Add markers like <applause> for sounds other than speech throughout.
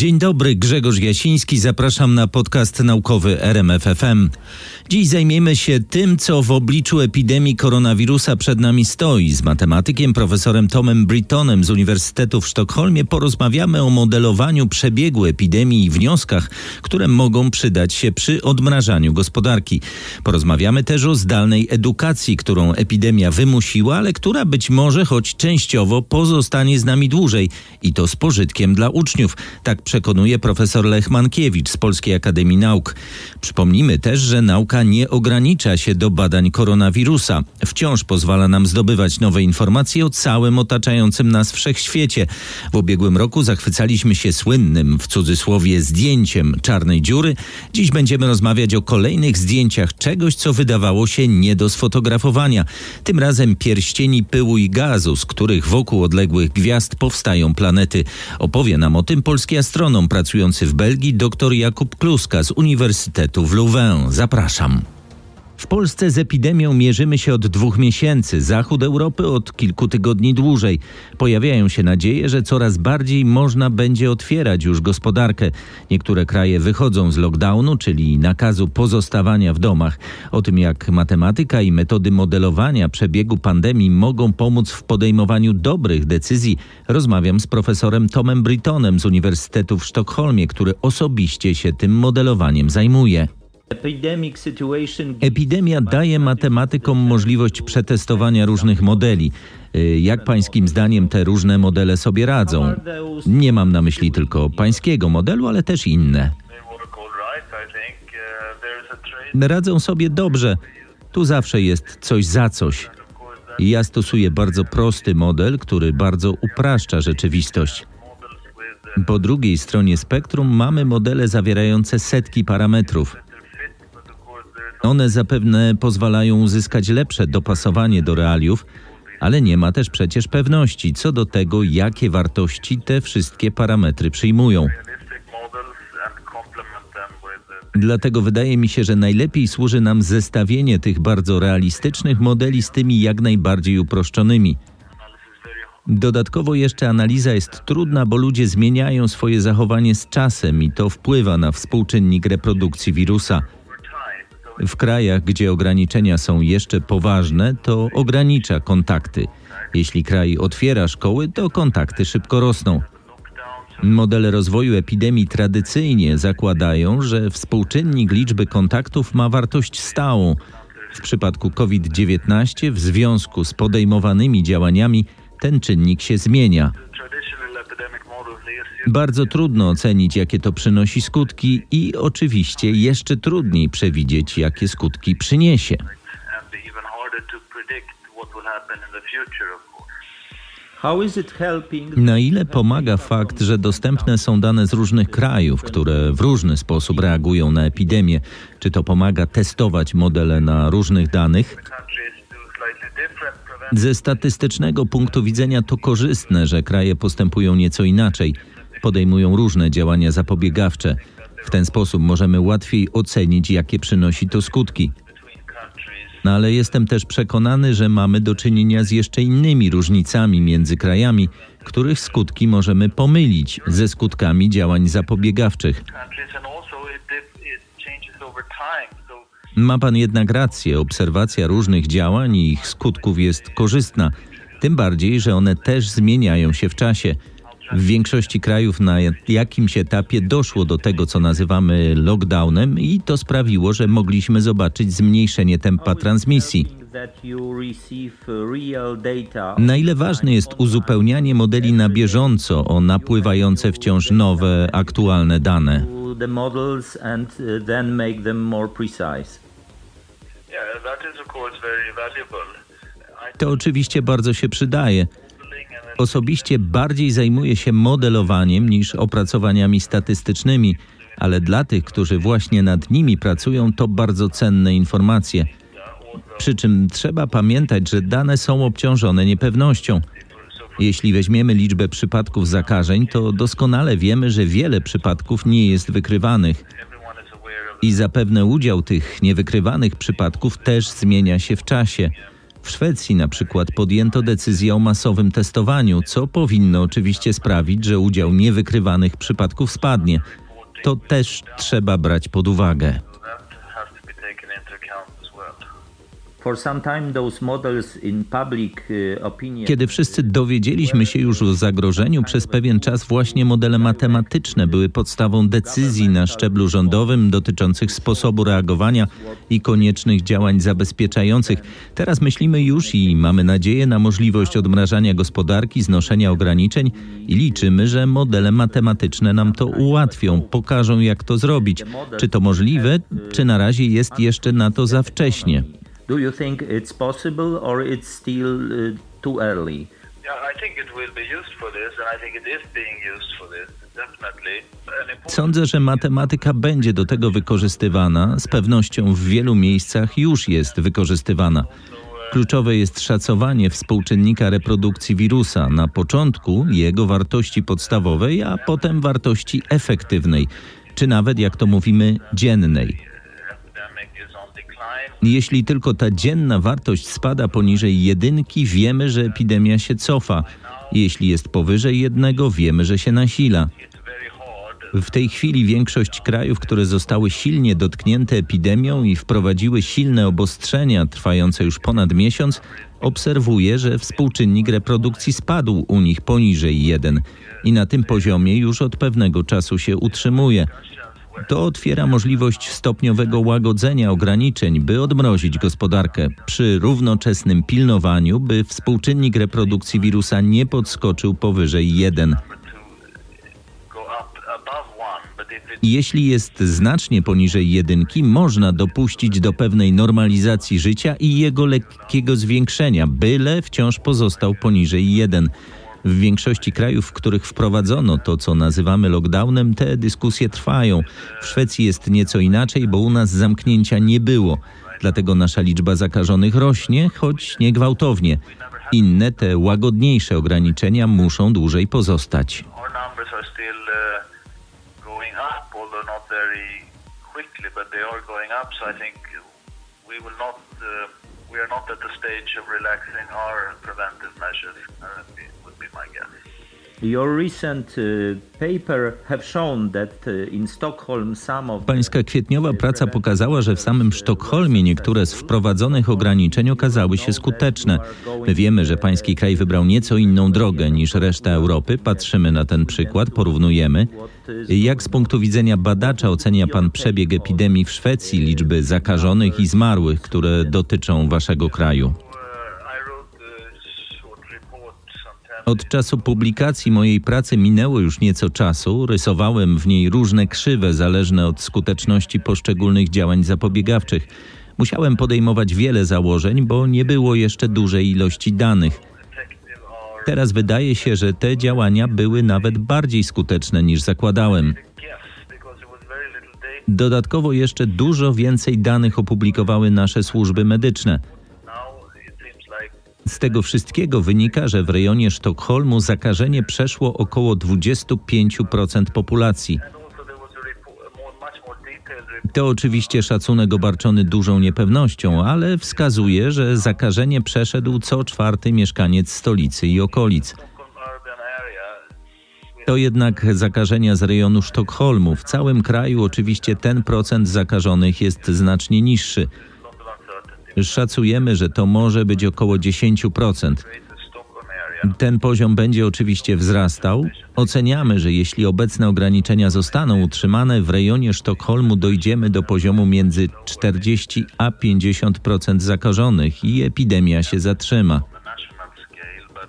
Dzień dobry, Grzegorz Jasiński. Zapraszam na podcast naukowy RMFFM. Dziś zajmiemy się tym, co w obliczu epidemii koronawirusa przed nami stoi. Z matematykiem profesorem Tomem Britonem z Uniwersytetu w Sztokholmie porozmawiamy o modelowaniu przebiegu epidemii i wnioskach, które mogą przydać się przy odmrażaniu gospodarki. Porozmawiamy też o zdalnej edukacji, którą epidemia wymusiła, ale która być może choć częściowo pozostanie z nami dłużej i to z pożytkiem dla uczniów. Tak przekonuje profesor Lech Mankiewicz z Polskiej Akademii Nauk. Przypomnijmy też, że nauka nie ogranicza się do badań koronawirusa. Wciąż pozwala nam zdobywać nowe informacje o całym otaczającym nas wszechświecie. W ubiegłym roku zachwycaliśmy się słynnym, w cudzysłowie, zdjęciem czarnej dziury. Dziś będziemy rozmawiać o kolejnych zdjęciach czegoś, co wydawało się nie do sfotografowania. Tym razem pierścieni pyłu i gazu, z których wokół odległych gwiazd powstają planety. Opowie nam o tym polski astronom pracujący w Belgii dr Jakub Kluska z Uniwersytetu w Louvain. Zapraszam. W Polsce z epidemią mierzymy się od dwóch miesięcy, zachód Europy od kilku tygodni dłużej. Pojawiają się nadzieje, że coraz bardziej można będzie otwierać już gospodarkę. Niektóre kraje wychodzą z lockdownu, czyli nakazu pozostawania w domach. O tym, jak matematyka i metody modelowania przebiegu pandemii mogą pomóc w podejmowaniu dobrych decyzji, rozmawiam z profesorem Tomem Britonem z Uniwersytetu w Sztokholmie, który osobiście się tym modelowaniem zajmuje. Epidemia daje matematykom możliwość przetestowania różnych modeli. Y, jak pańskim zdaniem te różne modele sobie radzą? Nie mam na myśli tylko pańskiego modelu, ale też inne. Radzą sobie dobrze. Tu zawsze jest coś za coś. Ja stosuję bardzo prosty model, który bardzo upraszcza rzeczywistość. Po drugiej stronie spektrum mamy modele zawierające setki parametrów. One zapewne pozwalają uzyskać lepsze dopasowanie do realiów, ale nie ma też przecież pewności co do tego, jakie wartości te wszystkie parametry przyjmują. Dlatego wydaje mi się, że najlepiej służy nam zestawienie tych bardzo realistycznych modeli z tymi jak najbardziej uproszczonymi. Dodatkowo jeszcze analiza jest trudna, bo ludzie zmieniają swoje zachowanie z czasem i to wpływa na współczynnik reprodukcji wirusa. W krajach, gdzie ograniczenia są jeszcze poważne, to ogranicza kontakty. Jeśli kraj otwiera szkoły, to kontakty szybko rosną. Modele rozwoju epidemii tradycyjnie zakładają, że współczynnik liczby kontaktów ma wartość stałą. W przypadku COVID-19 w związku z podejmowanymi działaniami ten czynnik się zmienia. Bardzo trudno ocenić, jakie to przynosi skutki, i oczywiście jeszcze trudniej przewidzieć, jakie skutki przyniesie. Na ile pomaga fakt, że dostępne są dane z różnych krajów, które w różny sposób reagują na epidemię? Czy to pomaga testować modele na różnych danych? Ze statystycznego punktu widzenia to korzystne, że kraje postępują nieco inaczej podejmują różne działania zapobiegawcze. W ten sposób możemy łatwiej ocenić, jakie przynosi to skutki. No ale jestem też przekonany, że mamy do czynienia z jeszcze innymi różnicami między krajami, których skutki możemy pomylić ze skutkami działań zapobiegawczych. Ma pan jednak rację, obserwacja różnych działań i ich skutków jest korzystna, tym bardziej, że one też zmieniają się w czasie. W większości krajów na jakimś etapie doszło do tego, co nazywamy lockdownem, i to sprawiło, że mogliśmy zobaczyć zmniejszenie tempa transmisji. Na ile ważne jest uzupełnianie modeli na bieżąco o napływające wciąż nowe, aktualne dane? To oczywiście bardzo się przydaje. Osobiście bardziej zajmuję się modelowaniem niż opracowaniami statystycznymi, ale dla tych, którzy właśnie nad nimi pracują, to bardzo cenne informacje. Przy czym trzeba pamiętać, że dane są obciążone niepewnością. Jeśli weźmiemy liczbę przypadków zakażeń, to doskonale wiemy, że wiele przypadków nie jest wykrywanych. I zapewne udział tych niewykrywanych przypadków też zmienia się w czasie. W Szwecji na przykład podjęto decyzję o masowym testowaniu, co powinno oczywiście sprawić, że udział niewykrywanych przypadków spadnie. To też trzeba brać pod uwagę. Kiedy wszyscy dowiedzieliśmy się już o zagrożeniu, przez pewien czas właśnie modele matematyczne były podstawą decyzji na szczeblu rządowym dotyczących sposobu reagowania i koniecznych działań zabezpieczających. Teraz myślimy już i mamy nadzieję na możliwość odmrażania gospodarki, znoszenia ograniczeń i liczymy, że modele matematyczne nam to ułatwią, pokażą jak to zrobić. Czy to możliwe, czy na razie jest jeszcze na to za wcześnie? Do you think it's possible or it's still uh, too early? Yeah, I think it will be used for this, and I think it is being used for this, definitely. An important Sądzę, że matematyka będzie do tego wykorzystywana. Z pewnością w wielu miejscach już jest wykorzystywana. Kluczowe jest szacowanie współczynnika reprodukcji wirusa. Na początku jego wartości podstawowej, a potem wartości efektywnej, czy nawet, jak to mówimy, dziennej. Jeśli tylko ta dzienna wartość spada poniżej jedynki, wiemy, że epidemia się cofa. Jeśli jest powyżej jednego, wiemy, że się nasila. W tej chwili większość krajów, które zostały silnie dotknięte epidemią i wprowadziły silne obostrzenia trwające już ponad miesiąc, obserwuje, że współczynnik reprodukcji spadł u nich poniżej 1 i na tym poziomie już od pewnego czasu się utrzymuje. To otwiera możliwość stopniowego łagodzenia ograniczeń, by odmrozić gospodarkę, przy równoczesnym pilnowaniu, by współczynnik reprodukcji wirusa nie podskoczył powyżej 1. to go up above one, but if it Jeśli jest znacznie poniżej jedynki, można dopuścić do pewnej normalizacji życia i jego lekkiego zwiększenia, byle wciąż pozostał poniżej 1. W większości krajów, w których wprowadzono to, co nazywamy lockdownem, te dyskusje trwają. W Szwecji jest nieco inaczej, bo u nas zamknięcia nie było. Dlatego nasza liczba zakażonych rośnie, choć nie gwałtownie. Inne, te łagodniejsze ograniczenia muszą dłużej pozostać. we are not at the stage of relaxing our preventive measures. Uh, that be- would be my guess. Your recent paper have shown that in Stockholm some of Pańska kwietniowa praca pokazała, że w samym Sztokholmie niektóre z wprowadzonych ograniczeń okazały się skuteczne. My wiemy, że pański kraj wybrał nieco inną drogę niż reszta Europy. Patrzymy na ten przykład, porównujemy. Jak z punktu widzenia badacza ocenia pan przebieg epidemii w Szwecji, liczby zakażonych i zmarłych, które dotyczą waszego kraju? Od czasu publikacji mojej pracy minęło już nieco czasu. Rysowałem w niej różne krzywe zależne od skuteczności poszczególnych działań zapobiegawczych. Musiałem podejmować wiele założeń, bo nie było jeszcze dużej ilości danych. Teraz wydaje się, że te działania były nawet bardziej skuteczne niż zakładałem. Dodatkowo jeszcze dużo więcej danych opublikowały nasze służby medyczne. Z tego wszystkiego wynika, że w rejonie Sztokholmu zakażenie przeszło około 25% populacji. To oczywiście szacunek obarczony dużą niepewnością, ale wskazuje, że zakażenie przeszedł co czwarty mieszkaniec stolicy i okolic. To jednak zakażenia z rejonu Sztokholmu. W całym kraju oczywiście ten procent zakażonych jest znacznie niższy. Szacujemy, że to może być około 10%. Greater Stockholm area. Ten poziom będzie oczywiście wzrastał. Oceniamy, że jeśli obecne ograniczenia zostaną utrzymane, w rejonie Sztokholmu dojdziemy do poziomu między 40 a 50% zakażonych i epidemia się zatrzyma.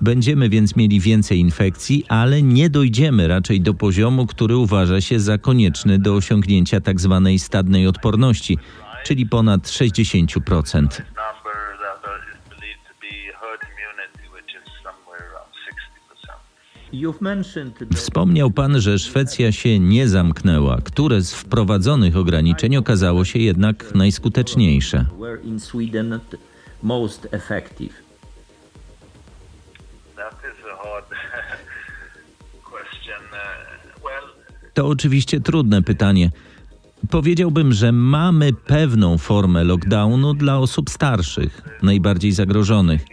Będziemy więc mieli więcej infekcji, ale nie dojdziemy raczej do poziomu, który uważa się za konieczny do osiągnięcia tzw. stadnej odporności, czyli ponad 60%. number that are, is believed to be herd immunity, which is somewhere around 60%. You've mentioned that Wspomniał pan, że Szwecja się nie zamknęła. Które z wprowadzonych ograniczeń okazało się jednak najskuteczniejsze? <laughs> Uh, To oczywiście trudne pytanie. Powiedziałbym, że mamy pewną formę lockdownu dla osób starszych, najbardziej zagrożonych.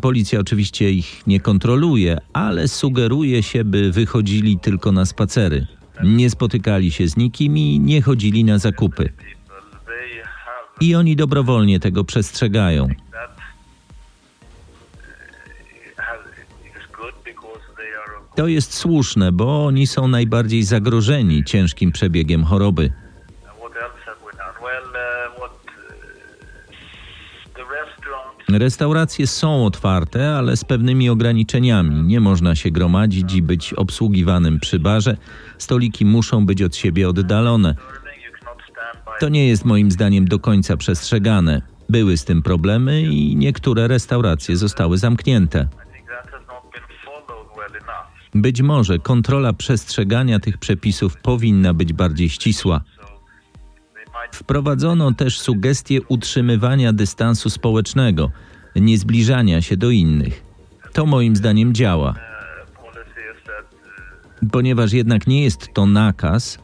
Policja oczywiście ich nie kontroluje, ale sugeruje się, by wychodzili tylko na spacery. Nie spotykali się z nikim i nie chodzili na zakupy. I oni dobrowolnie tego przestrzegają. To jest słuszne, bo oni są najbardziej zagrożeni ciężkim przebiegiem choroby. Restauracje są otwarte, ale z pewnymi ograniczeniami. Nie można się gromadzić i być obsługiwanym przy barze. Stoliki muszą być od siebie oddalone. To nie jest moim zdaniem do końca przestrzegane. Były z tym problemy i niektóre restauracje zostały zamknięte. Być może kontrola przestrzegania tych przepisów powinna być bardziej ścisła. Wprowadzono też sugestię utrzymywania dystansu społecznego, nie zbliżania się do innych. To moim zdaniem działa, ponieważ jednak nie jest to nakaz,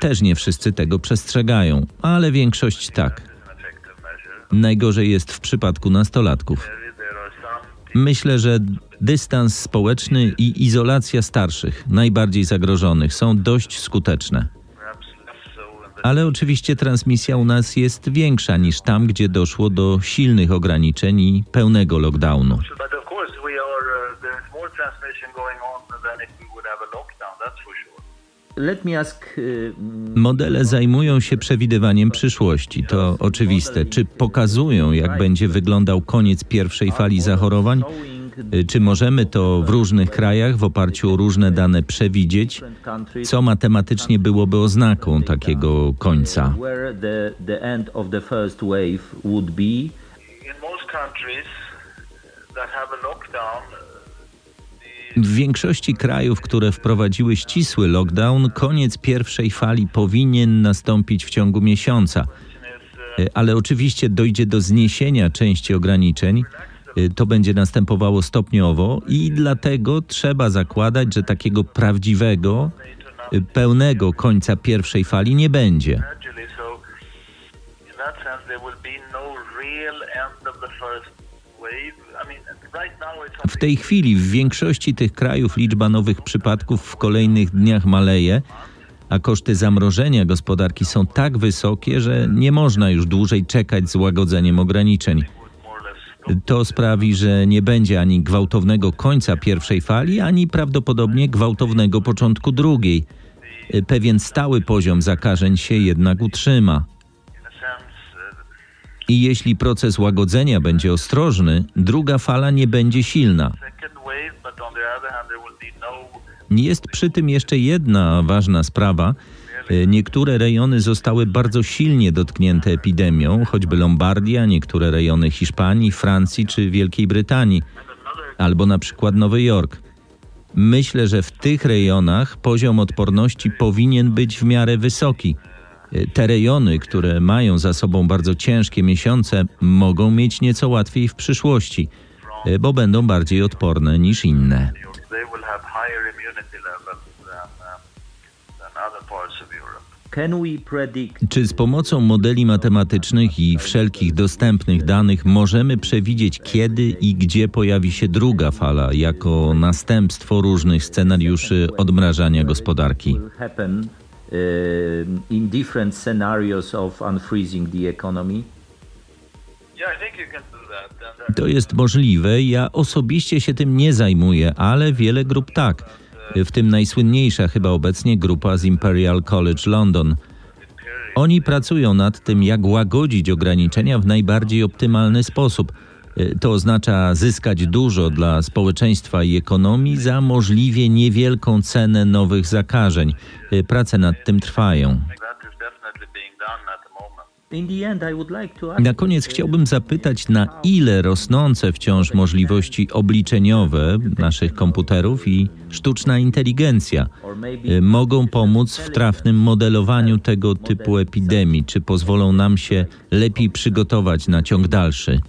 też nie wszyscy tego przestrzegają, ale większość tak. Najgorzej jest w przypadku nastolatków. Myślę, że dystans społeczny i izolacja starszych, najbardziej zagrożonych, są dość skuteczne. Ale oczywiście transmisja u nas jest większa niż tam, gdzie doszło do silnych ograniczeń i pełnego lockdownu. Uh, there's more transmission going on than if we would have a lockdown. That's for sure. Let me ask. Uh, Modele zajmują się przewidywaniem przyszłości. To oczywiste. Czy pokazują, jak będzie wyglądał koniec pierwszej fali zachorowań? Y, Czy możemy to w różnych krajach w oparciu o różne dane przewidzieć? Co matematycznie byłoby oznaką takiego końca? W większości krajów, które wprowadziły ścisły lockdown, koniec pierwszej fali powinien nastąpić w ciągu miesiąca. Y, Ale oczywiście dojdzie do zniesienia części ograniczeń. Y, To będzie następowało stopniowo i dlatego trzeba zakładać, że takiego prawdziwego, y, pełnego końca pierwszej fali nie będzie. no W tej chwili w większości tych krajów liczba nowych przypadków w kolejnych dniach maleje, a koszty zamrożenia gospodarki są tak wysokie, że nie można już dłużej czekać z łagodzeniem ograniczeń. To sprawi, że nie będzie ani gwałtownego końca pierwszej fali, ani prawdopodobnie gwałtownego początku drugiej. Pewien stały poziom zakażeń się jednak utrzyma. I jeśli proces łagodzenia będzie ostrożny, druga fala nie będzie silna. Jest przy tym jeszcze jedna ważna sprawa. Y, Niektóre rejony zostały bardzo silnie dotknięte epidemią, choćby Lombardia, niektóre rejony Hiszpanii, Francji czy Wielkiej Brytanii, albo na przykład Nowy Jork. Myślę, że w tych rejonach poziom odporności powinien być w miarę wysoki. Y, Te rejony, które mają za sobą bardzo ciężkie miesiące, mogą mieć nieco łatwiej w przyszłości, y, bo będą bardziej odporne niż inne. Czy z pomocą modeli matematycznych i wszelkich dostępnych danych możemy przewidzieć, kiedy i gdzie pojawi się druga fala jako następstwo różnych scenariuszy odmrażania gospodarki? in different scenarios of unfreezing the economy? Uh, To jest możliwe. Ja osobiście się tym nie zajmuję, ale wiele grup tak. W tym najsłynniejsza chyba obecnie grupa z Imperial College London. Oni pracują nad tym, jak łagodzić ograniczenia w najbardziej optymalny sposób. Y, To oznacza zyskać dużo dla społeczeństwa i ekonomii za możliwie niewielką cenę nowych zakażeń. Y, Prace nad tym trwają. Na koniec chciałbym zapytać, na ile rosnące wciąż możliwości obliczeniowe naszych komputerów i sztuczna inteligencja y, mogą pomóc w trafnym modelowaniu tego typu epidemii, czy pozwolą nam się lepiej przygotować na ciąg dalszy.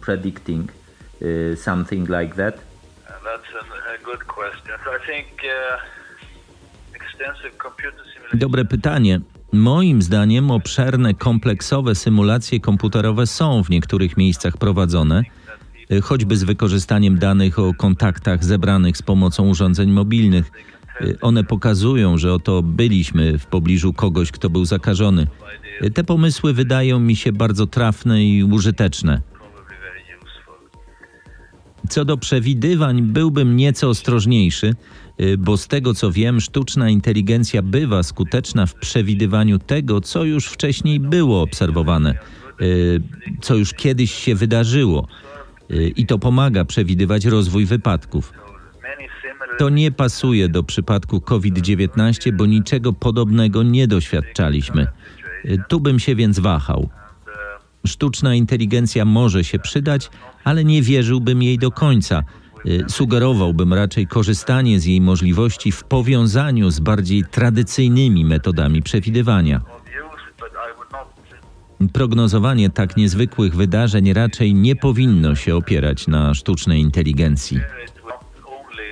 predicting uh, something like that? Uh, that's an, a good question. So I think uh, extensive computer simulations. Dobre pytanie. Moim zdaniem obszerne, kompleksowe symulacje komputerowe są w niektórych miejscach prowadzone, y, choćby z wykorzystaniem danych o kontaktach zebranych z pomocą urządzeń mobilnych. Y, One pokazują, że oto byliśmy w pobliżu kogoś, kto był zakażony. Y, Te pomysły wydają mi się bardzo trafne i użyteczne. Co do przewidywań, byłbym nieco ostrożniejszy, bo z tego co wiem, sztuczna inteligencja bywa skuteczna w przewidywaniu tego, co już wcześniej było obserwowane, y, co już kiedyś się wydarzyło. Y, I to pomaga przewidywać rozwój wypadków. To nie pasuje do przypadku COVID-19, bo niczego podobnego nie doświadczaliśmy. Y, Tu bym się więc wahał. Sztuczna inteligencja może się przydać, ale nie wierzyłbym jej do końca. Y, Sugerowałbym raczej korzystanie z jej możliwości w powiązaniu z bardziej tradycyjnymi metodami przewidywania. Prognozowanie tak niezwykłych wydarzeń raczej nie powinno się opierać na sztucznej inteligencji. it not only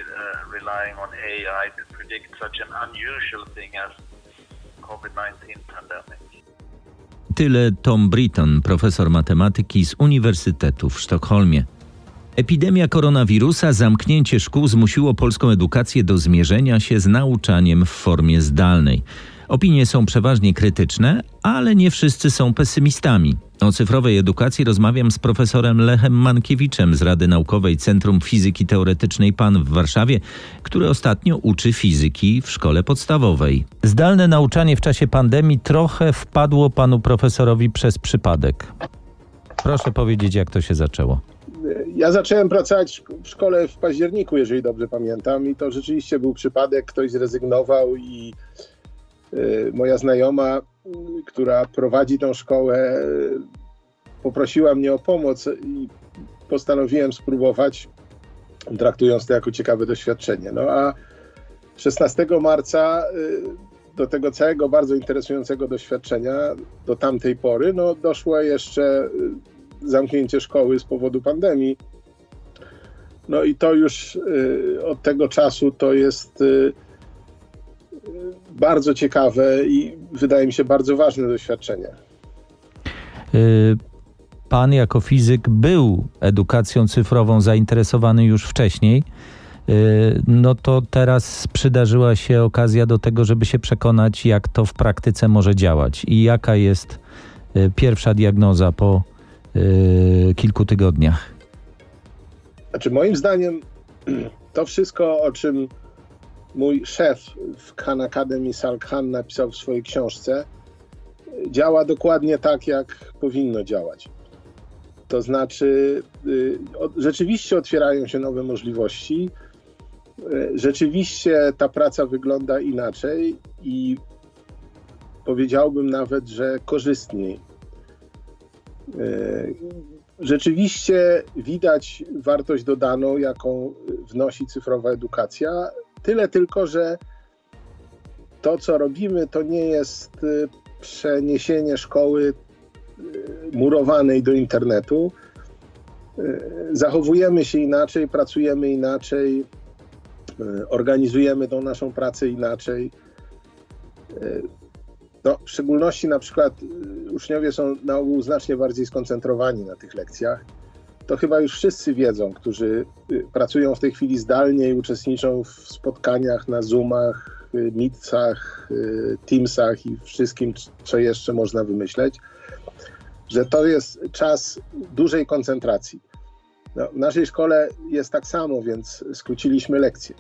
relying on AI to predict such an unusual thing as COVID-19 pandemic. Tyle Tom Britton, profesor matematyki z Uniwersytetu w Sztokholmie. Epidemia koronawirusa, zamknięcie szkół zmusiło polską edukację do zmierzenia się z nauczaniem w formie zdalnej. Opinie są przeważnie krytyczne, ale nie wszyscy są pesymistami. O cyfrowej edukacji rozmawiam z profesorem Lechem Mankiewiczem z Rady Naukowej Centrum Fizyki Teoretycznej PAN w Warszawie, który ostatnio uczy fizyki w szkole podstawowej. Zdalne nauczanie w czasie pandemii trochę wpadło panu profesorowi przez przypadek. Proszę powiedzieć, jak to się zaczęło. Ja zacząłem pracować w szkole w październiku, jeżeli dobrze pamiętam, i to rzeczywiście był przypadek. Ktoś zrezygnował i y, moja znajoma, która prowadzi tą szkołę, poprosiła mnie o pomoc i postanowiłem spróbować, traktując to jako ciekawe doświadczenie. No a 16 marca y, do tego całego bardzo interesującego doświadczenia do tamtej pory no, doszło jeszcze y, zamknięcie szkoły z powodu pandemii. No i to już y, od tego czasu to jest y, bardzo ciekawe i wydaje mi się bardzo ważne doświadczenie. Y, Pan jako fizyk był edukacją cyfrową zainteresowany już wcześniej. No to teraz przydarzyła się okazja do tego, żeby się przekonać, jak to w praktyce może działać i jaka jest pierwsza diagnoza po y, kilku tygodniach. Znaczy, moim zdaniem, <clears throat> to wszystko, o czym mój szef w Khan Academy, Sal Khan, napisał w swojej książce, działa dokładnie tak, jak powinno działać. To znaczy, y, rzeczywiście otwierają się nowe możliwości, y, rzeczywiście ta praca wygląda inaczej i powiedziałbym nawet, że korzystniej. Y, Rzeczywiście widać wartość dodaną, jaką wnosi cyfrowa edukacja. Tyle tylko, że to, co robimy, to nie jest y, przeniesienie szkoły y, murowanej do internetu. Zachowujemy się inaczej, pracujemy inaczej, organizujemy tą naszą pracę inaczej. No, w szczególności na przykład y, uczniowie są na ogół znacznie bardziej skoncentrowani na tych lekcjach. To chyba już wszyscy wiedzą, którzy y, pracują w tej chwili zdalnie i uczestniczą w spotkaniach na Zoomach, y, Meetsach, Teamsach i wszystkim, co jeszcze można wymyśleć, że to jest czas dużej koncentracji. No, w naszej szkole jest tak samo, więc skróciliśmy lekcje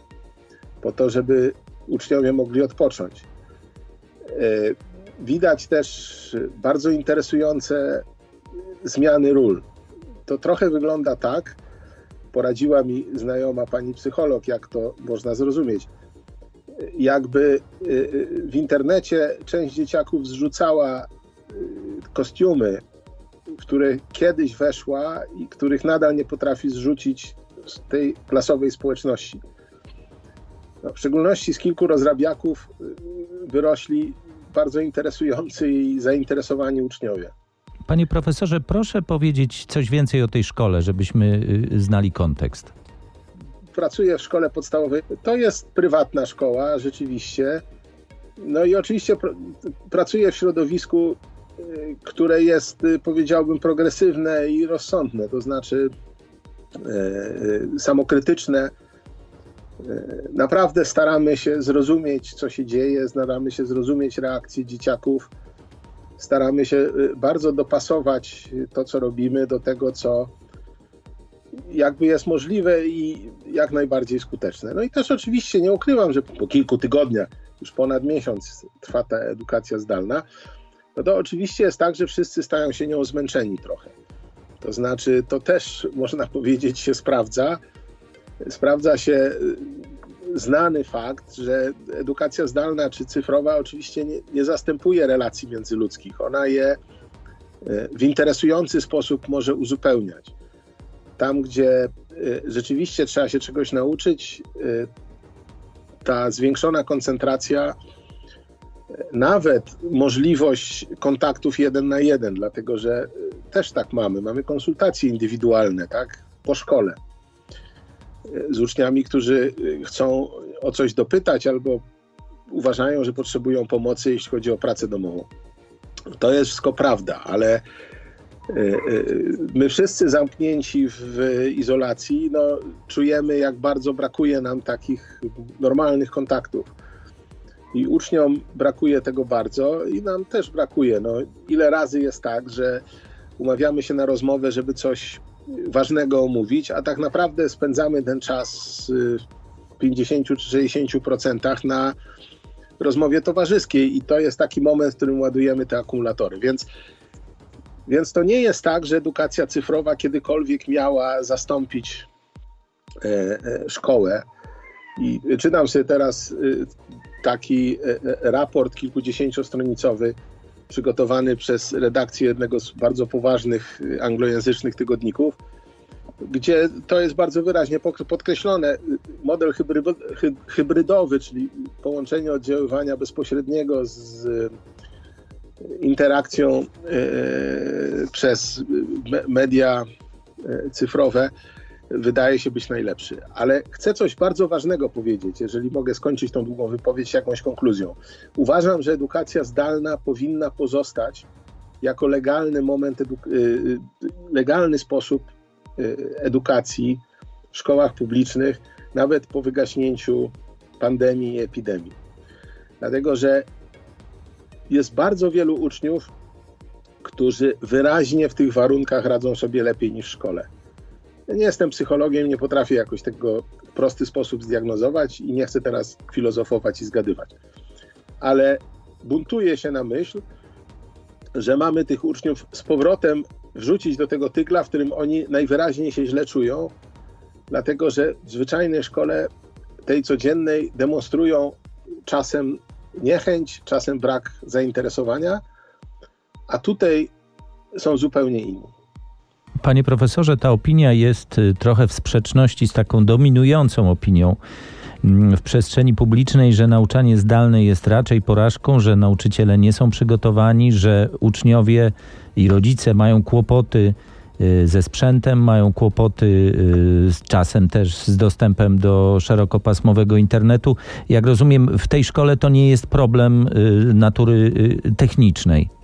po to, żeby uczniowie mogli odpocząć. Widać też bardzo interesujące zmiany ról. To trochę wygląda tak, poradziła mi znajoma pani psycholog, jak to można zrozumieć. Jakby y, y, w internecie część dzieciaków zrzucała y, kostiumy, w które kiedyś weszła i których nadal nie potrafi zrzucić z tej klasowej społeczności. No, w szczególności z kilku rozrabiaków wyrośli bardzo interesujący i zainteresowani uczniowie. Panie profesorze, proszę powiedzieć coś więcej o tej szkole, żebyśmy y, znali kontekst. Pracuję w szkole podstawowej. To jest prywatna szkoła, rzeczywiście. No i oczywiście pr pracuję w środowisku, y, które jest, y, powiedziałbym, progresywne i rozsądne, to znaczy samokrytyczne. Naprawdę staramy się zrozumieć, co się dzieje, staramy się zrozumieć reakcje dzieciaków, staramy się bardzo dopasować to, co robimy, do tego, co jakby jest możliwe i jak najbardziej skuteczne. No i też oczywiście nie ukrywam, że po kilku tygodniach, już ponad miesiąc trwa ta edukacja zdalna, no to oczywiście jest tak, że wszyscy stają się nią zmęczeni trochę. To znaczy, to też można powiedzieć się sprawdza. Sprawdza się y, znany fakt, że edukacja zdalna czy cyfrowa oczywiście nie, nie zastępuje relacji międzyludzkich. Ona je y, w interesujący sposób może uzupełniać tam, gdzie y, rzeczywiście trzeba się czegoś nauczyć, ta zwiększona koncentracja, nawet możliwość kontaktów jeden na jeden, dlatego że też tak mamy. Mamy konsultacje indywidualne, tak, po szkole z uczniami, którzy chcą o coś dopytać albo uważają, że potrzebują pomocy, jeśli chodzi o pracę domową. To jest wszystko prawda, ale E, e, my wszyscy zamknięci w izolacji, no, czujemy, jak bardzo brakuje nam takich normalnych kontaktów. I uczniom brakuje tego bardzo, i nam też brakuje. No, ile razy jest tak, że umawiamy się na rozmowę, żeby coś ważnego omówić, a tak naprawdę spędzamy ten czas w 50 czy 60% na rozmowie towarzyskiej, i to jest taki moment, w którym ładujemy te akumulatory. Więc więc to nie jest tak, że edukacja cyfrowa kiedykolwiek miała zastąpić e, e, szkołę. I czytam sobie teraz e, taki raport kilkudziesięciostronicowy przygotowany przez redakcję jednego z bardzo poważnych anglojęzycznych tygodników, gdzie to jest bardzo wyraźnie podkreślone. Model hybrydowy, czyli połączenie oddziaływania bezpośredniego z interakcją e, przez media cyfrowe wydaje się być najlepszy. Ale chcę coś bardzo ważnego powiedzieć, jeżeli mogę skończyć tą długą wypowiedź jakąś konkluzją. Uważam, że edukacja zdalna powinna pozostać jako legalny moment, e, legalny sposób edukacji w szkołach publicznych, nawet po wygaśnięciu pandemii i epidemii. Dlatego, że jest bardzo wielu uczniów, którzy wyraźnie w tych warunkach radzą sobie lepiej niż w szkole. Ja nie jestem psychologiem, nie potrafię jakoś tego w prosty sposób zdiagnozować i nie chcę teraz filozofować i zgadywać. Ale buntuję się na myśl, że mamy tych uczniów z powrotem wrzucić do tego tygla, w którym oni najwyraźniej się źle czują, dlatego że w zwyczajnej szkole, tej codziennej, demonstrują czasem niechęć, czasem brak zainteresowania, a tutaj są zupełnie inni. Panie profesorze, ta opinia jest y, trochę w sprzeczności z taką dominującą opinią mm, w przestrzeni publicznej, że nauczanie zdalne jest raczej porażką, że nauczyciele nie są przygotowani, że uczniowie i rodzice mają kłopoty Y, ze sprzętem, mają kłopoty y, z czasem też z dostępem do szerokopasmowego internetu. Jak rozumiem, w tej szkole to nie jest problem natury technicznej.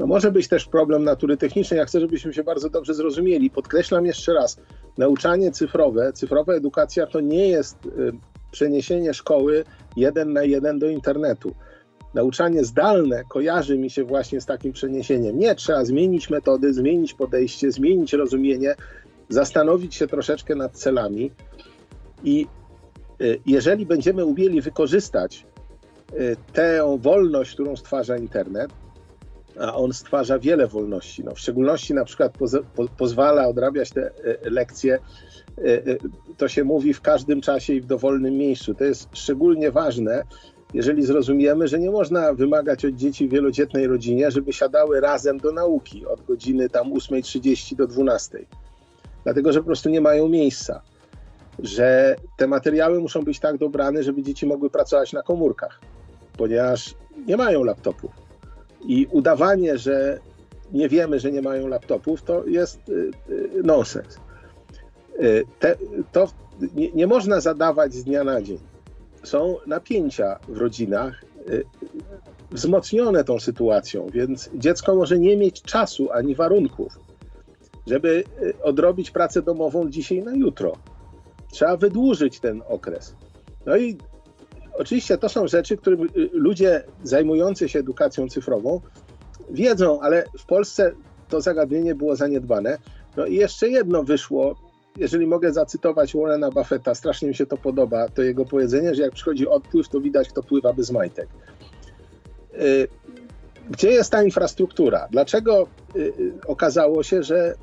No może być też problem natury technicznej. Ja chcę, żebyśmy się bardzo dobrze zrozumieli. Podkreślam jeszcze raz, nauczanie cyfrowe, cyfrowa edukacja to nie jest przeniesienie szkoły jeden na jeden do internetu nauczanie zdalne kojarzy mi się właśnie z takim przeniesieniem. Nie, trzeba zmienić metody, zmienić podejście, zmienić rozumienie, zastanowić się troszeczkę nad celami i y, jeżeli będziemy umieli wykorzystać y, tę wolność, którą stwarza internet, a on stwarza wiele wolności, no w szczególności na przykład poz, po, pozwala odrabiać te y, lekcje, to się mówi w każdym czasie i w dowolnym miejscu. To jest szczególnie ważne, jeżeli zrozumiemy, że nie można wymagać od dzieci w wielodzietnej rodzinie, żeby siadały razem do nauki od godziny tam 8.30 do 12.00, dlatego że po prostu nie mają miejsca, że te materiały muszą być tak dobrane, żeby dzieci mogły pracować na komórkach, ponieważ nie mają laptopów. I udawanie, że nie wiemy, że nie mają laptopów, to jest y, y, nonsens. Y, te, to nie, nie można zadawać z dnia na dzień są napięcia w rodzinach, wzmocnione tą sytuacją, więc dziecko może nie mieć czasu ani warunków, żeby odrobić pracę domową dzisiaj na jutro. Trzeba wydłużyć ten okres. No i oczywiście to są rzeczy, które ludzie zajmujący się edukacją cyfrową wiedzą, ale w Polsce to zagadnienie było zaniedbane. No i jeszcze jedno wyszło, jeżeli mogę zacytować Warrena Buffetta, strasznie mi się to podoba, to jego powiedzenie, że jak przychodzi odpływ, to widać, kto pływa bez majtek. Y, gdzie jest ta infrastruktura? Dlaczego y, y, okazało się, że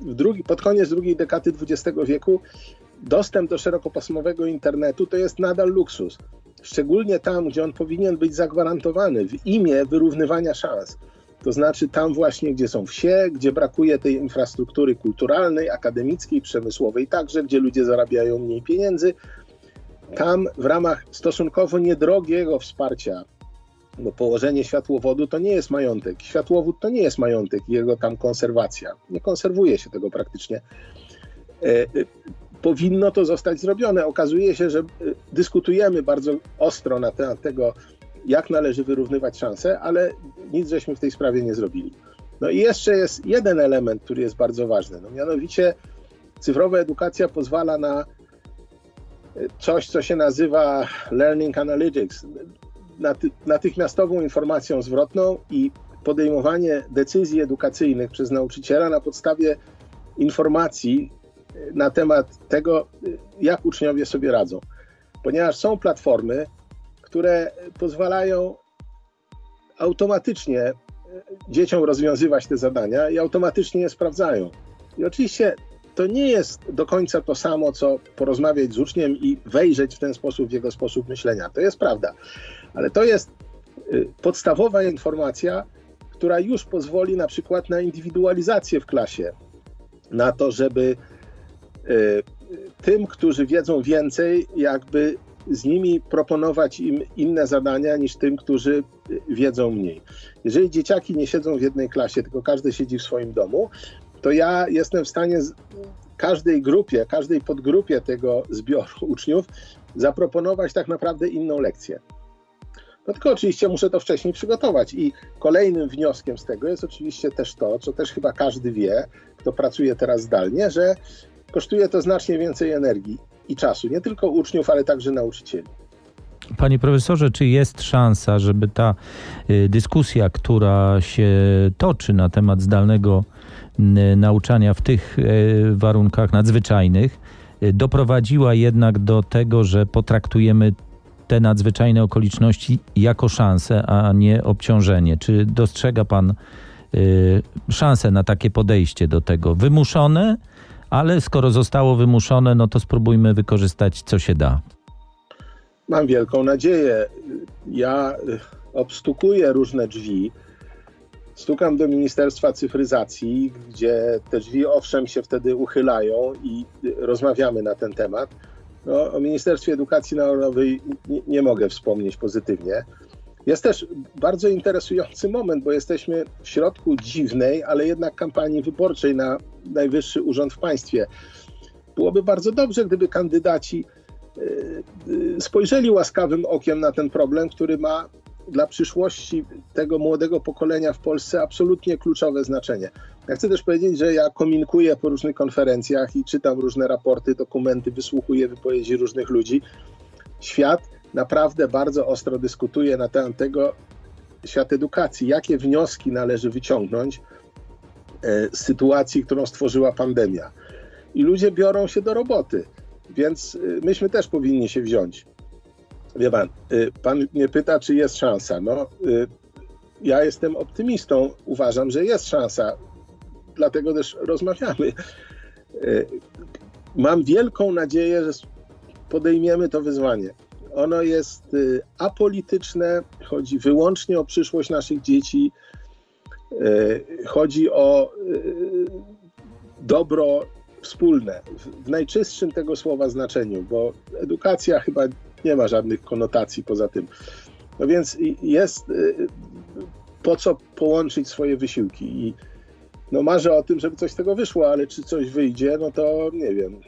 drugi, pod koniec drugiej dekady XX wieku dostęp do szerokopasmowego internetu to jest nadal luksus. Szczególnie tam, gdzie on powinien być zagwarantowany w imię wyrównywania szans. To znaczy tam właśnie, gdzie są wsie, gdzie brakuje tej infrastruktury kulturalnej, akademickiej, przemysłowej, także gdzie ludzie zarabiają mniej pieniędzy. Tam w ramach stosunkowo niedrogiego wsparcia, bo położenie światłowodu to nie jest majątek, światłowód to nie jest majątek, jego tam konserwacja. Nie konserwuje się tego praktycznie. Powinno to zostać zrobione. Okazuje się, że e, dyskutujemy bardzo ostro na temat tego, jak należy wyrównywać szanse, ale nic żeśmy w tej sprawie nie zrobili. No i jeszcze jest jeden element, który jest bardzo ważny. No mianowicie cyfrowa edukacja pozwala na e, coś, co się nazywa learning analytics, naty natychmiastową informacją zwrotną i podejmowanie decyzji edukacyjnych przez nauczyciela na podstawie informacji na temat tego, jak uczniowie sobie radzą. Ponieważ są platformy, które pozwalają automatycznie e, dzieciom rozwiązywać te zadania i automatycznie je sprawdzają. I oczywiście to nie jest do końca to samo, co porozmawiać z uczniem i wejrzeć w ten sposób w jego sposób myślenia. To jest prawda, ale to jest e, podstawowa informacja, która już pozwoli na przykład na indywidualizację w klasie, na to, żeby tym, którzy wiedzą więcej, jakby z nimi proponować im inne zadania niż tym, którzy wiedzą mniej. Jeżeli dzieciaki nie siedzą w jednej klasie, tylko każdy siedzi w swoim domu, to ja jestem w stanie każdej grupie, każdej podgrupie tego zbioru <laughs> uczniów zaproponować tak naprawdę inną lekcję. No tylko oczywiście muszę to wcześniej przygotować. I kolejnym wnioskiem z tego jest oczywiście też to, co też chyba każdy wie, kto pracuje teraz zdalnie, że kosztuje to znacznie więcej energii i czasu, nie tylko uczniów, ale także nauczycieli. Panie profesorze, czy jest szansa, żeby ta y, dyskusja, która się toczy na temat zdalnego nauczania w tych y, warunkach nadzwyczajnych, y, doprowadziła jednak do tego, że potraktujemy te nadzwyczajne okoliczności jako szansę, a nie obciążenie? Czy dostrzega Pan szansę na takie podejście do tego? Wymuszone? Ale skoro zostało wymuszone, no to spróbujmy wykorzystać, co się da. Mam wielką nadzieję. Ja y, obstukuję różne drzwi. Stukam do Ministerstwa Cyfryzacji, gdzie te drzwi owszem się wtedy uchylają i y, rozmawiamy na ten temat. No, o Ministerstwie Edukacji Narodowej nie, nie mogę wspomnieć pozytywnie. Jest też bardzo interesujący moment, bo jesteśmy w środku dziwnej, ale jednak kampanii wyborczej na najwyższy urząd w państwie. Byłoby bardzo dobrze, gdyby kandydaci e, e, spojrzeli łaskawym okiem na ten problem, który ma dla przyszłości tego młodego pokolenia w Polsce absolutnie kluczowe znaczenie. Ja chcę też powiedzieć, że ja kominkuję po różnych konferencjach i czytam różne raporty, dokumenty, wysłuchuję wypowiedzi różnych ludzi. Świat naprawdę bardzo ostro dyskutuje na temat tego, świat edukacji, jakie wnioski należy wyciągnąć e, z sytuacji, którą stworzyła pandemia. I ludzie biorą się do roboty, więc e, myśmy też powinni się wziąć. Wie pan, e, pan mnie pyta, czy jest szansa. No, ja jestem optymistą, uważam, że jest szansa, dlatego też rozmawiamy. Mam wielką nadzieję, że podejmiemy to wyzwanie. Ono jest y, apolityczne, chodzi wyłącznie o przyszłość naszych dzieci, y, chodzi o y, dobro wspólne w najczystszym tego słowa znaczeniu, bo edukacja chyba nie ma żadnych konotacji poza tym. No więc jest po co połączyć swoje wysiłki i no marzę o tym, żeby coś z tego wyszło, ale czy coś wyjdzie, no to nie wiem.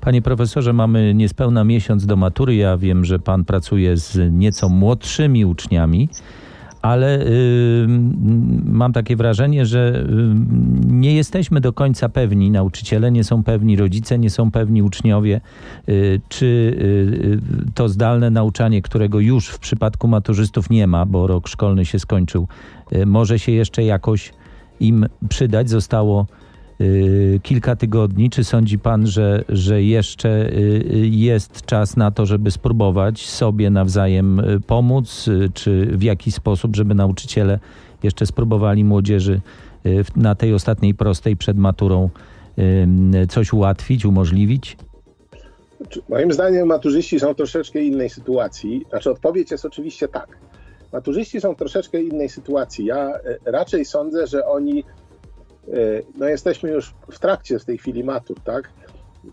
Panie profesorze, mamy niespełna miesiąc do matury. Ja wiem, że pan pracuje z nieco młodszymi uczniami ale y, mam takie wrażenie, że y, nie jesteśmy do końca pewni, nauczyciele nie są pewni, rodzice nie są pewni, uczniowie, y, czy y, to zdalne nauczanie, którego już w przypadku maturzystów nie ma, bo rok szkolny się skończył, y, może się jeszcze jakoś im przydać. Zostało Y, kilka tygodni. Czy sądzi Pan, że, że jeszcze y, y, jest czas na to, żeby spróbować sobie nawzajem pomóc, czy w jaki sposób, żeby nauczyciele jeszcze spróbowali młodzieży na tej ostatniej prostej przed maturą coś ułatwić, umożliwić? Moim zdaniem maturzyści są w troszeczkę innej sytuacji. Znaczy odpowiedź jest oczywiście tak. Maturzyści są w troszeczkę innej sytuacji. Ja raczej sądzę, że oni no jesteśmy już w trakcie w tej chwili matur, tak?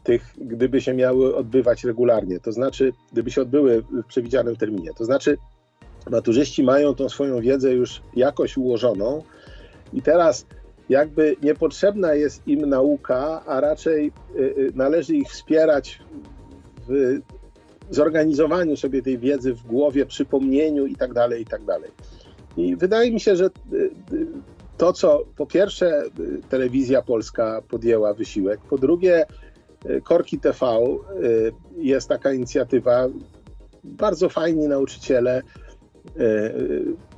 Tych, gdyby się miały odbywać regularnie, to znaczy, gdyby się odbyły w przewidzianym terminie, to znaczy maturzyści mają tą swoją wiedzę już jakoś ułożoną i teraz jakby niepotrzebna jest im nauka, a raczej e, e, należy ich wspierać w zorganizowaniu sobie tej wiedzy w głowie, przypomnieniu i tak dalej, i tak dalej. I wydaje mi się, że to, co po pierwsze y, telewizja polska podjęła wysiłek, po drugie y, Korki TV y, jest taka inicjatywa, bardzo fajni nauczyciele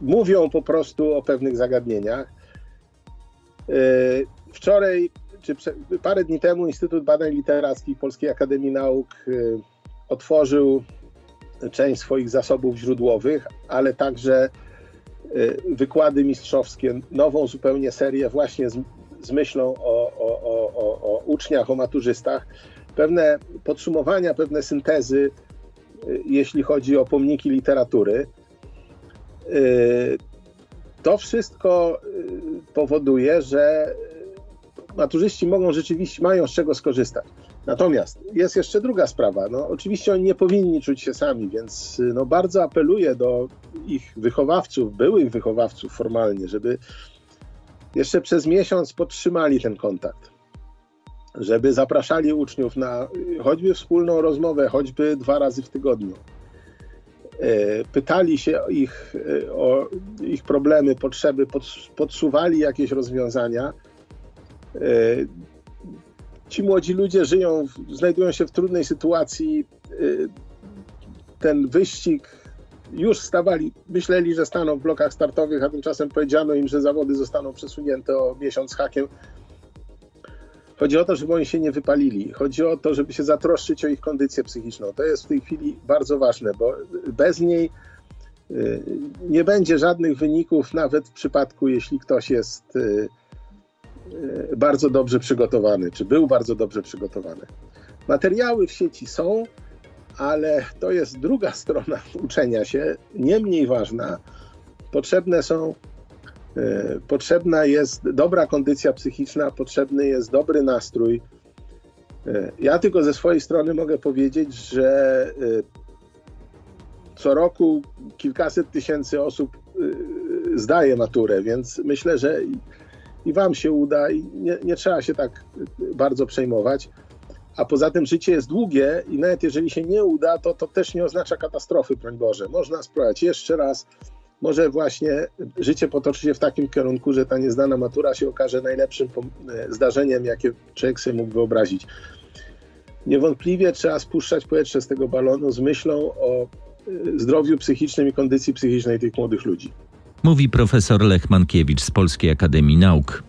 mówią po prostu o pewnych zagadnieniach. Wczoraj, czy parę dni temu Instytut Badań Literackich Polskiej Akademii Nauk otworzył część swoich zasobów źródłowych, ale także wykłady mistrzowskie, nową zupełnie serię właśnie z, z myślą o, o, o, o, uczniach, o maturzystach, pewne podsumowania, pewne syntezy, y, jeśli chodzi o pomniki literatury. Y, to wszystko powoduje, że maturzyści mogą rzeczywiście, mają z czego skorzystać. Natomiast jest jeszcze druga sprawa. No, oczywiście oni nie powinni czuć się sami, więc no, bardzo apeluję do ich wychowawców, byłych wychowawców formalnie, żeby jeszcze przez miesiąc podtrzymali ten kontakt. Żeby zapraszali uczniów na choćby wspólną rozmowę, choćby dwa razy w tygodniu. E, pytali się ich, e, o ich problemy, potrzeby, podsuwali jakieś rozwiązania e, ci młodzi ludzie żyją, znajdują się w trudnej sytuacji. Y, ten wyścig już stawali, myśleli, że staną w blokach startowych, a tymczasem powiedziano im, że zawody zostaną przesunięte o miesiąc hakiem. Chodzi o to, żeby oni się nie wypalili. Chodzi o to, żeby się zatroszczyć o ich kondycję psychiczną. To jest w tej chwili bardzo ważne, bo bez niej y, nie będzie żadnych wyników, nawet w przypadku, jeśli ktoś jest y, bardzo dobrze przygotowany, czy był bardzo dobrze przygotowany. Materiały w sieci są, ale to jest druga <laughs> strona uczenia się, nie mniej ważna. Potrzebne są, e, potrzebna jest dobra kondycja psychiczna, potrzebny jest dobry nastrój. E, ja tylko ze swojej strony mogę powiedzieć, że co roku kilkaset tysięcy osób zdaje maturę, więc myślę, że i wam się uda i nie, nie trzeba się tak bardzo przejmować. A poza tym życie jest długie i nawet jeżeli się nie uda, to to też nie oznacza katastrofy, broń Boże. Można spróbować jeszcze raz. Może właśnie życie potoczy się w takim kierunku, że ta niezdana matura się okaże najlepszym zdarzeniem, jakie człowiek sobie mógł wyobrazić. Niewątpliwie trzeba spuszczać powietrze z tego balonu z myślą o y, zdrowiu psychicznym i kondycji psychicznej tych młodych ludzi. Mówi profesor Lech Mankiewicz z Polskiej Akademii Nauk.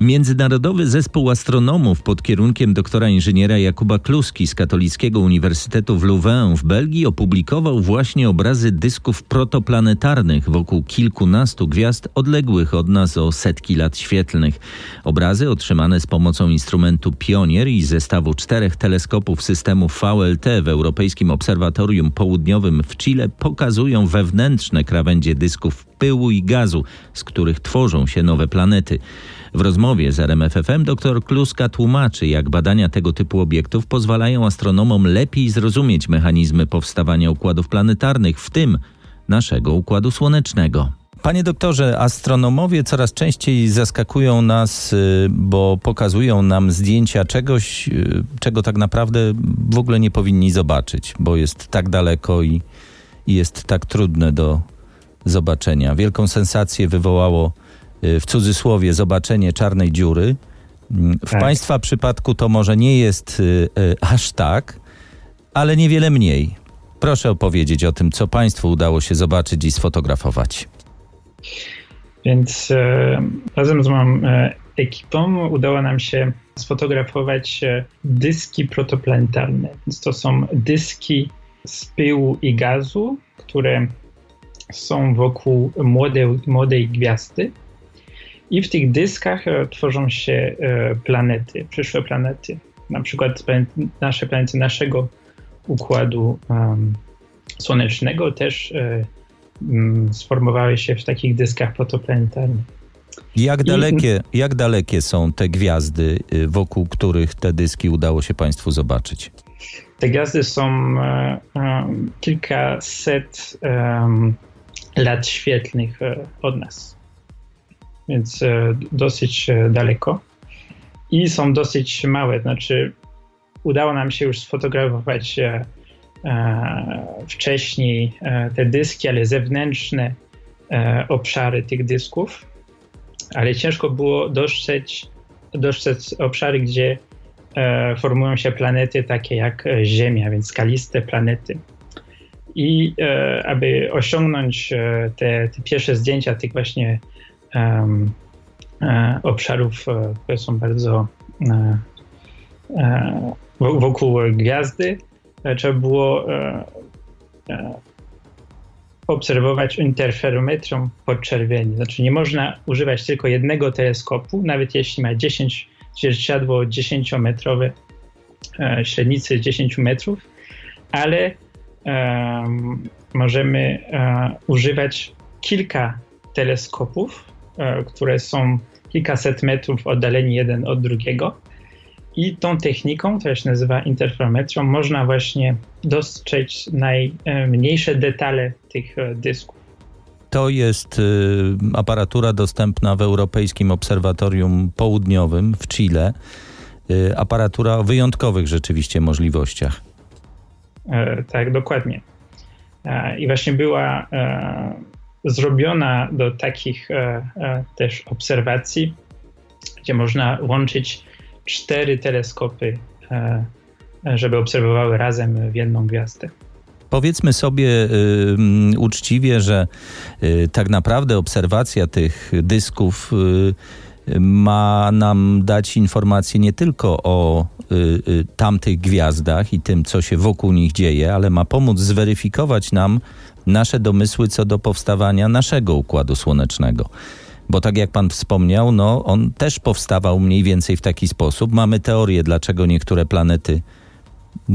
Międzynarodowy Zespół Astronomów pod kierunkiem doktora inżyniera Jakuba Kluski z Katolickiego Uniwersytetu w Louvain w Belgii opublikował właśnie obrazy dysków protoplanetarnych wokół kilkunastu gwiazd odległych od nas o setki lat świetlnych. Obrazy otrzymane z pomocą instrumentu Pionier i zestawu czterech teleskopów systemu VLT w Europejskim Obserwatorium Południowym w Chile pokazują wewnętrzne krawędzie dysków pyłu i gazu, z których tworzą się nowe planety. W rozmowie z RMFFM dr Kluska tłumaczy, jak badania tego typu obiektów pozwalają astronomom lepiej zrozumieć mechanizmy powstawania układów planetarnych, w tym naszego układu słonecznego. Panie doktorze, astronomowie coraz częściej zaskakują nas, y, bo pokazują nam zdjęcia czegoś, y, czego tak naprawdę w ogóle nie powinni zobaczyć, bo jest tak daleko i, i jest tak trudne do zobaczenia. Wielką sensację wywołało w cudzysłowie zobaczenie czarnej dziury. Mm, w Tak. Państwa przypadku to może nie jest y, y, aż tak, ale niewiele mniej. Proszę opowiedzieć o tym, co Państwu udało się zobaczyć i sfotografować. Więc e, razem z moją e, ekipą udało nam się sfotografować dyski protoplanetarne. Więc to są dyski z pyłu i gazu, które są wokół młodej, młodej gwiazdy. I w tych dyskach e, tworzą się e, planety, przyszłe planety. Na przykład nasze planety naszego układu em, słonecznego też mm, sformowały się w takich dyskach protoplanetarnych. Jak I- dalekie, jak dalekie są te gwiazdy, y, wokół których te dyski udało się Państwu zobaczyć? Te gwiazdy są e, e, kilkaset lat świetlnych od nas, więc e, dosyć e, daleko. I są dosyć małe, znaczy udało nam się już sfotografować e, wcześniej te dyski, ale zewnętrzne obszary tych dysków, ale ciężko było dostrzec, dostrzec obszary, gdzie formują się planety takie jak Ziemia, więc skaliste planety. I aby osiągnąć te, te pierwsze zdjęcia tych właśnie obszarów, e, które są bardzo e, e, wo- wokół gwiazdy, e, trzeba było e, e, obserwować interferometrą podczerwieni. Znaczy nie można używać tylko jednego teleskopu, nawet jeśli ma 10 zwierciadło 10-metrowe, e, średnicy 10 metrów, ale em, możemy e, używać kilka teleskopów, e, które są kilkaset metrów oddaleni jeden od drugiego. I tą techniką, która się nazywa interferometrą, można właśnie dostrzec najmniejsze detale tych e, dysków. To jest y, aparatura dostępna w Europejskim Obserwatorium Południowym w Chile. Aparatura o wyjątkowych rzeczywiście możliwościach. E, tak, dokładnie. E, I właśnie była e, zrobiona do takich e, e, też obserwacji, gdzie można łączyć cztery teleskopy, e, żeby obserwowały razem w jedną gwiazdę. Powiedzmy sobie y, uczciwie, że y, tak naprawdę obserwacja tych dysków y, ma nam dać informacje nie tylko o y, y, tamtych gwiazdach i tym, co się wokół nich dzieje, ale ma pomóc zweryfikować nam nasze domysły co do powstawania naszego układu słonecznego. Bo tak jak pan wspomniał, no, on też powstawał mniej więcej w taki sposób. Mamy teorię, dlaczego niektóre planety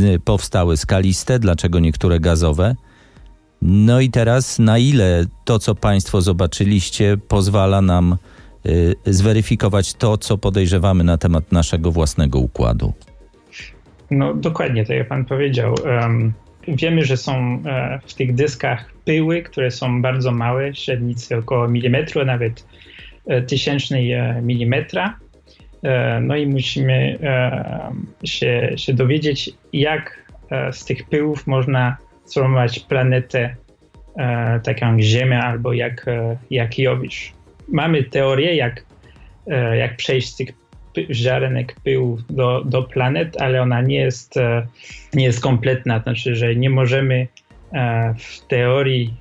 y, powstały skaliste, dlaczego niektóre gazowe. No i teraz, na ile to, co Państwo zobaczyliście, pozwala nam zweryfikować to, co podejrzewamy na temat naszego własnego układu? No dokładnie, tak jak pan powiedział. Em, wiemy, że są e, w tych dyskach pyły, które są bardzo małe, średnicy około milimetru, nawet e, tysięcznej e, milimetra. No i musimy się, się dowiedzieć, jak z tych pyłów można sformować planetę taką jak Ziemia albo jak, jak Jowisz. Mamy teorię, jak, e, jak przejść z tych ziarenek pyłu do, do planet, ale ona nie jest, e, nie jest kompletna. Znaczy, że nie możemy e, w teorii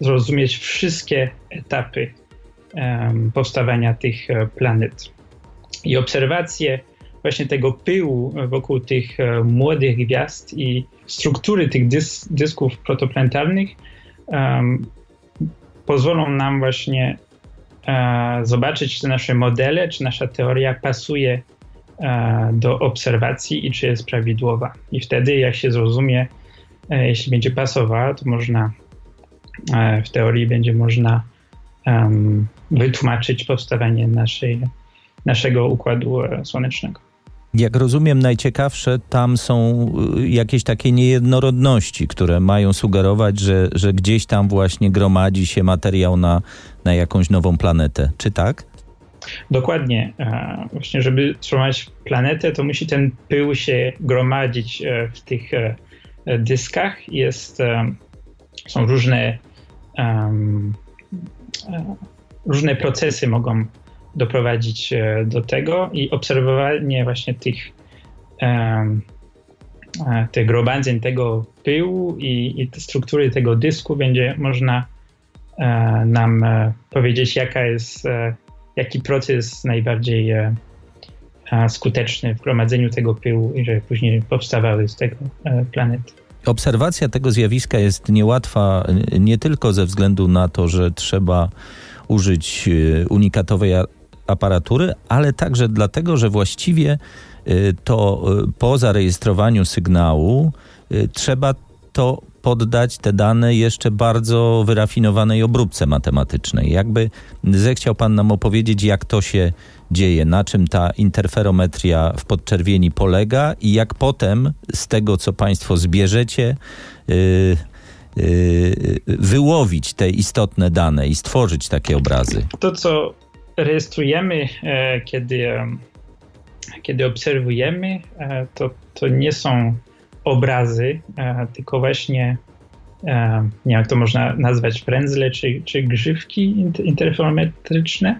zrozumieć wszystkie etapy powstawania tych planet. I obserwacje właśnie tego pyłu wokół tych młodych gwiazd i struktury tych dys, dysków protoplanetarnych pozwolą nam właśnie e, zobaczyć, czy nasze modele, czy nasza teoria pasuje e, do obserwacji i czy jest prawidłowa. I wtedy, jak się zrozumie, e, jeśli będzie pasowała, to można e, w teorii będzie można wytłumaczyć powstawanie naszej, naszego układu e, słonecznego. Jak rozumiem, najciekawsze tam są y, jakieś takie niejednorodności, które mają sugerować, że, że gdzieś tam właśnie gromadzi się materiał na, na jakąś nową planetę. Czy tak? Dokładnie. E, właśnie, żeby trzymać planetę, to musi ten pył się gromadzić e, w tych e, dyskach. Jest, są różne, różne procesy mogą doprowadzić do tego i obserwowanie właśnie tych um, tych gromadzeń tego pyłu i, i struktury tego dysku będzie można nam powiedzieć, jaka jest jaki proces najbardziej e, skuteczny w gromadzeniu tego pyłu i że później powstawały z tego e, planety. Obserwacja tego zjawiska jest niełatwa nie tylko ze względu na to, że trzeba użyć e, unikatowej aparatury, ale także dlatego, że właściwie to po zarejestrowaniu sygnału trzeba to poddać te dane jeszcze bardzo wyrafinowanej obróbce matematycznej. Jakby zechciał Pan nam opowiedzieć, jak to się dzieje, na czym ta interferometria w podczerwieni polega i jak potem z tego, co Państwo zbierzecie, yy, yy, wyłowić te istotne dane i stworzyć takie obrazy. To, co rejestrujemy, e, kiedy, e, kiedy obserwujemy, e, to, to nie są obrazy, tylko właśnie nie wiem, jak to można nazwać, frędzle czy, czy grzywki interferometryczne.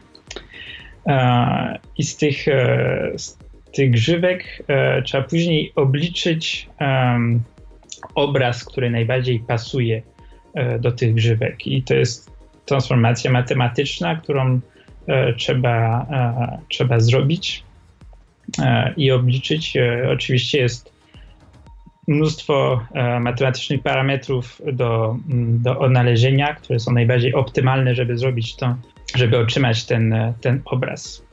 I z tych, z tych grzywek trzeba później obliczyć obraz, który najbardziej pasuje do tych grzywek. I to jest transformacja matematyczna, którą trzeba, trzeba zrobić i obliczyć. Oczywiście jest mnóstwo e, matematycznych parametrów do, do odnalezienia, które są najbardziej optymalne, żeby zrobić to, żeby otrzymać ten, e, ten obraz.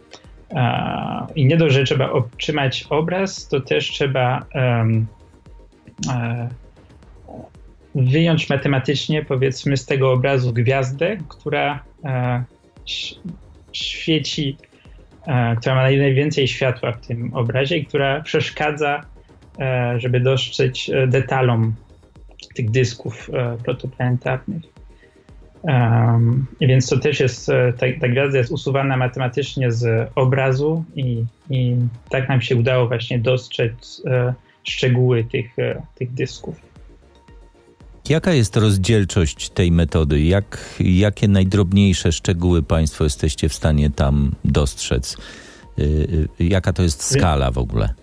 E, I nie dość, że trzeba otrzymać obraz, to też trzeba wyjąć matematycznie, powiedzmy, z tego obrazu gwiazdę, która świeci, która ma najwięcej światła w tym obrazie i która przeszkadza E, żeby dostrzec e, detalom tych dysków e, protoplanetarnych. Um, więc to też jest, ta, ta, gwiazda jest usuwana matematycznie z obrazu i, i tak nam się udało właśnie dostrzec e, szczegóły tych, e, tych dysków. Jaka jest rozdzielczość tej metody? Jak, jakie najdrobniejsze szczegóły Państwo jesteście w stanie tam dostrzec? Y, jaka to jest skala w ogóle?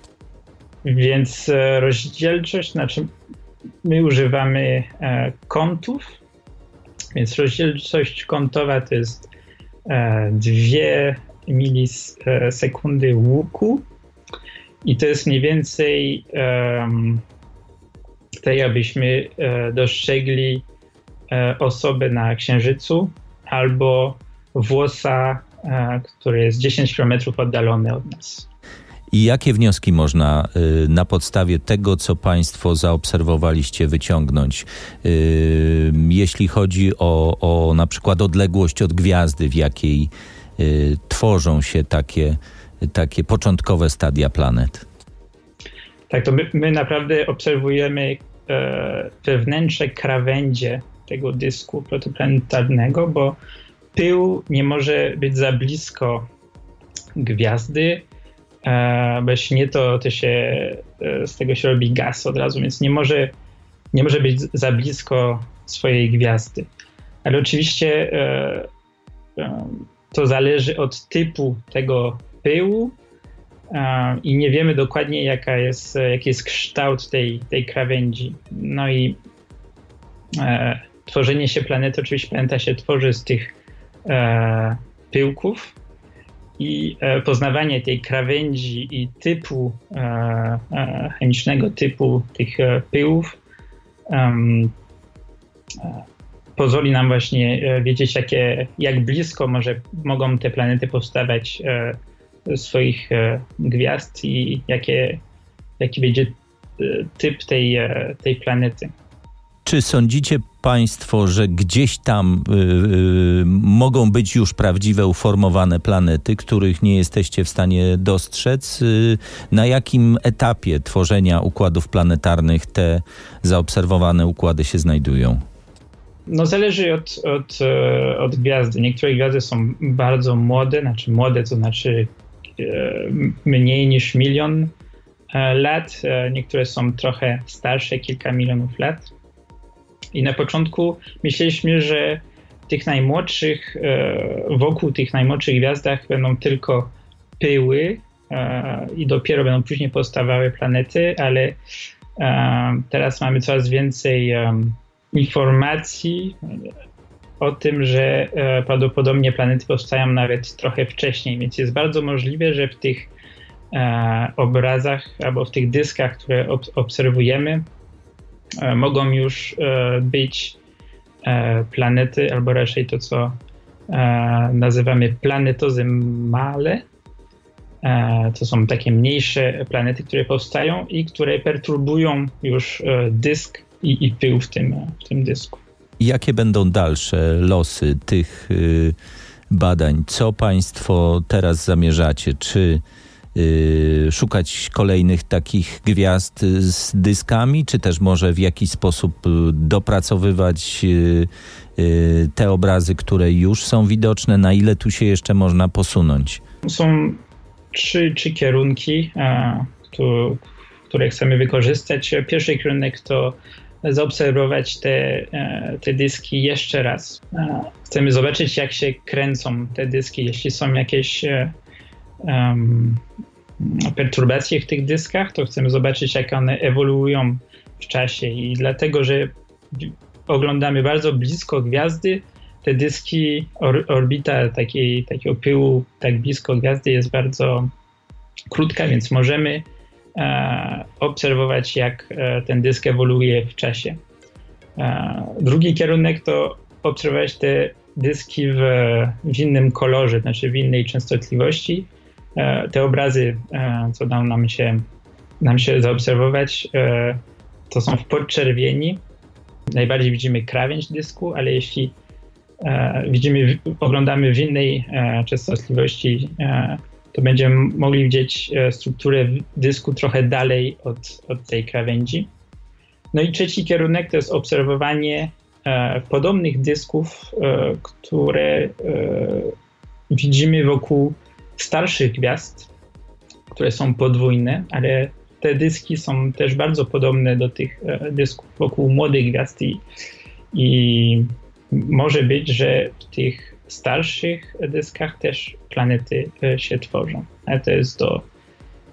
Więc e, rozdzielczość, znaczy my używamy e, kątów, więc rozdzielczość kątowa to jest e, 2 milisekundy łuku i to jest mniej więcej tak jakbyśmy e, dostrzegli e, osobę na Księżycu albo włosa, e, który jest 10 km oddalony od nas. I jakie wnioski można na podstawie tego, co Państwo zaobserwowaliście, wyciągnąć, jeśli chodzi o, o na przykład odległość od gwiazdy, w jakiej tworzą się takie, takie początkowe stadia planet? Tak, to my, my naprawdę obserwujemy e, wewnętrzne krawędzie tego dysku protoplanetarnego, bo pył nie może być za blisko gwiazdy, E, bo jeśli nie, to, to się e, z tego się robi gaz od razu, więc nie może, nie może być za blisko swojej gwiazdy. Ale oczywiście e, to zależy od typu tego pyłu i nie wiemy dokładnie, jaka jest, jaki jest kształt tej, tej krawędzi. No i tworzenie się planety, oczywiście planeta się tworzy z tych pyłków, i e, poznawanie tej krawędzi i typu e, e, chemicznego typu tych pyłów pozwoli nam właśnie wiedzieć, jakie, jak blisko może, mogą te planety powstawać swoich gwiazd i jakie, jaki będzie typ tej, tej planety. Czy sądzicie Państwo, że gdzieś tam y, y, mogą być już prawdziwe uformowane planety, których nie jesteście w stanie dostrzec? Y, na jakim etapie tworzenia układów planetarnych te zaobserwowane układy się znajdują? No zależy od, od, e, od gwiazdy. Niektóre gwiazdy są bardzo młode, znaczy młode to znaczy e, mniej niż milion e, lat. Niektóre są trochę starsze, kilka milionów lat. I na początku myśleliśmy, że tych najmłodszych, wokół tych najmłodszych gwiazdach będą tylko pyły i dopiero będą później powstawały planety, ale teraz mamy coraz więcej informacji o tym, że e, prawdopodobnie planety powstają nawet trochę wcześniej, więc jest bardzo możliwe, że w tych e, obrazach albo w tych dyskach, które ob obserwujemy, e, mogą już być planety, albo raczej to, co nazywamy planetozy male. To są takie mniejsze planety, które powstają i które perturbują już dysk i, i pył w tym, w tym dysku. Jakie będą dalsze losy tych y, badań? Co Państwo teraz zamierzacie? Czy y, szukać kolejnych takich gwiazd z dyskami, czy też może w jakiś sposób y, dopracowywać y, y, te obrazy, które już są widoczne? Na ile tu się jeszcze można posunąć? Są trzy, trzy kierunki, tu, które chcemy wykorzystać. Pierwszy kierunek to zaobserwować te, e, te dyski jeszcze raz. E, chcemy zobaczyć, jak się kręcą te dyski, jeśli są jakieś um, perturbacje w tych dyskach, to chcemy zobaczyć, jak one ewoluują w czasie i dlatego, że oglądamy bardzo blisko gwiazdy, te dyski, or, orbita takiej, takiego pyłu tak blisko gwiazdy jest bardzo krótka, więc możemy obserwować, jak e, ten dysk ewoluuje w czasie. E, drugi kierunek to obserwować te dyski w, w innym kolorze, znaczy w innej częstotliwości. Te obrazy, co dało nam się, nam się zaobserwować, to są w podczerwieni. Najbardziej widzimy krawędź dysku, ale jeśli widzimy, oglądamy w innej częstotliwości to będziemy mogli widzieć e, strukturę dysku trochę dalej od, od tej krawędzi. No i trzeci kierunek to jest obserwowanie e, podobnych dysków, e, które e, widzimy wokół starszych gwiazd, które są podwójne, ale te dyski są też bardzo podobne do tych e, dysków wokół młodych gwiazd i, i może być, że w tych starszych dyskach też planety e, się tworzą. Ale to jest do,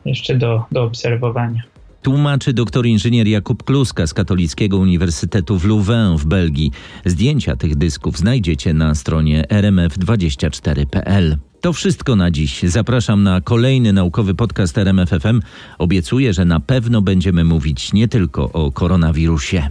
jeszcze do, do obserwowania. Tłumaczy doktor inżynier Jakub Kluska z Katolickiego Uniwersytetu w Louvain w Belgii. Zdjęcia tych dysków znajdziecie na stronie rmf24.pl. To wszystko na dziś. Zapraszam na kolejny naukowy podcast RMFFM. Obiecuję, że na pewno będziemy mówić nie tylko o koronawirusie.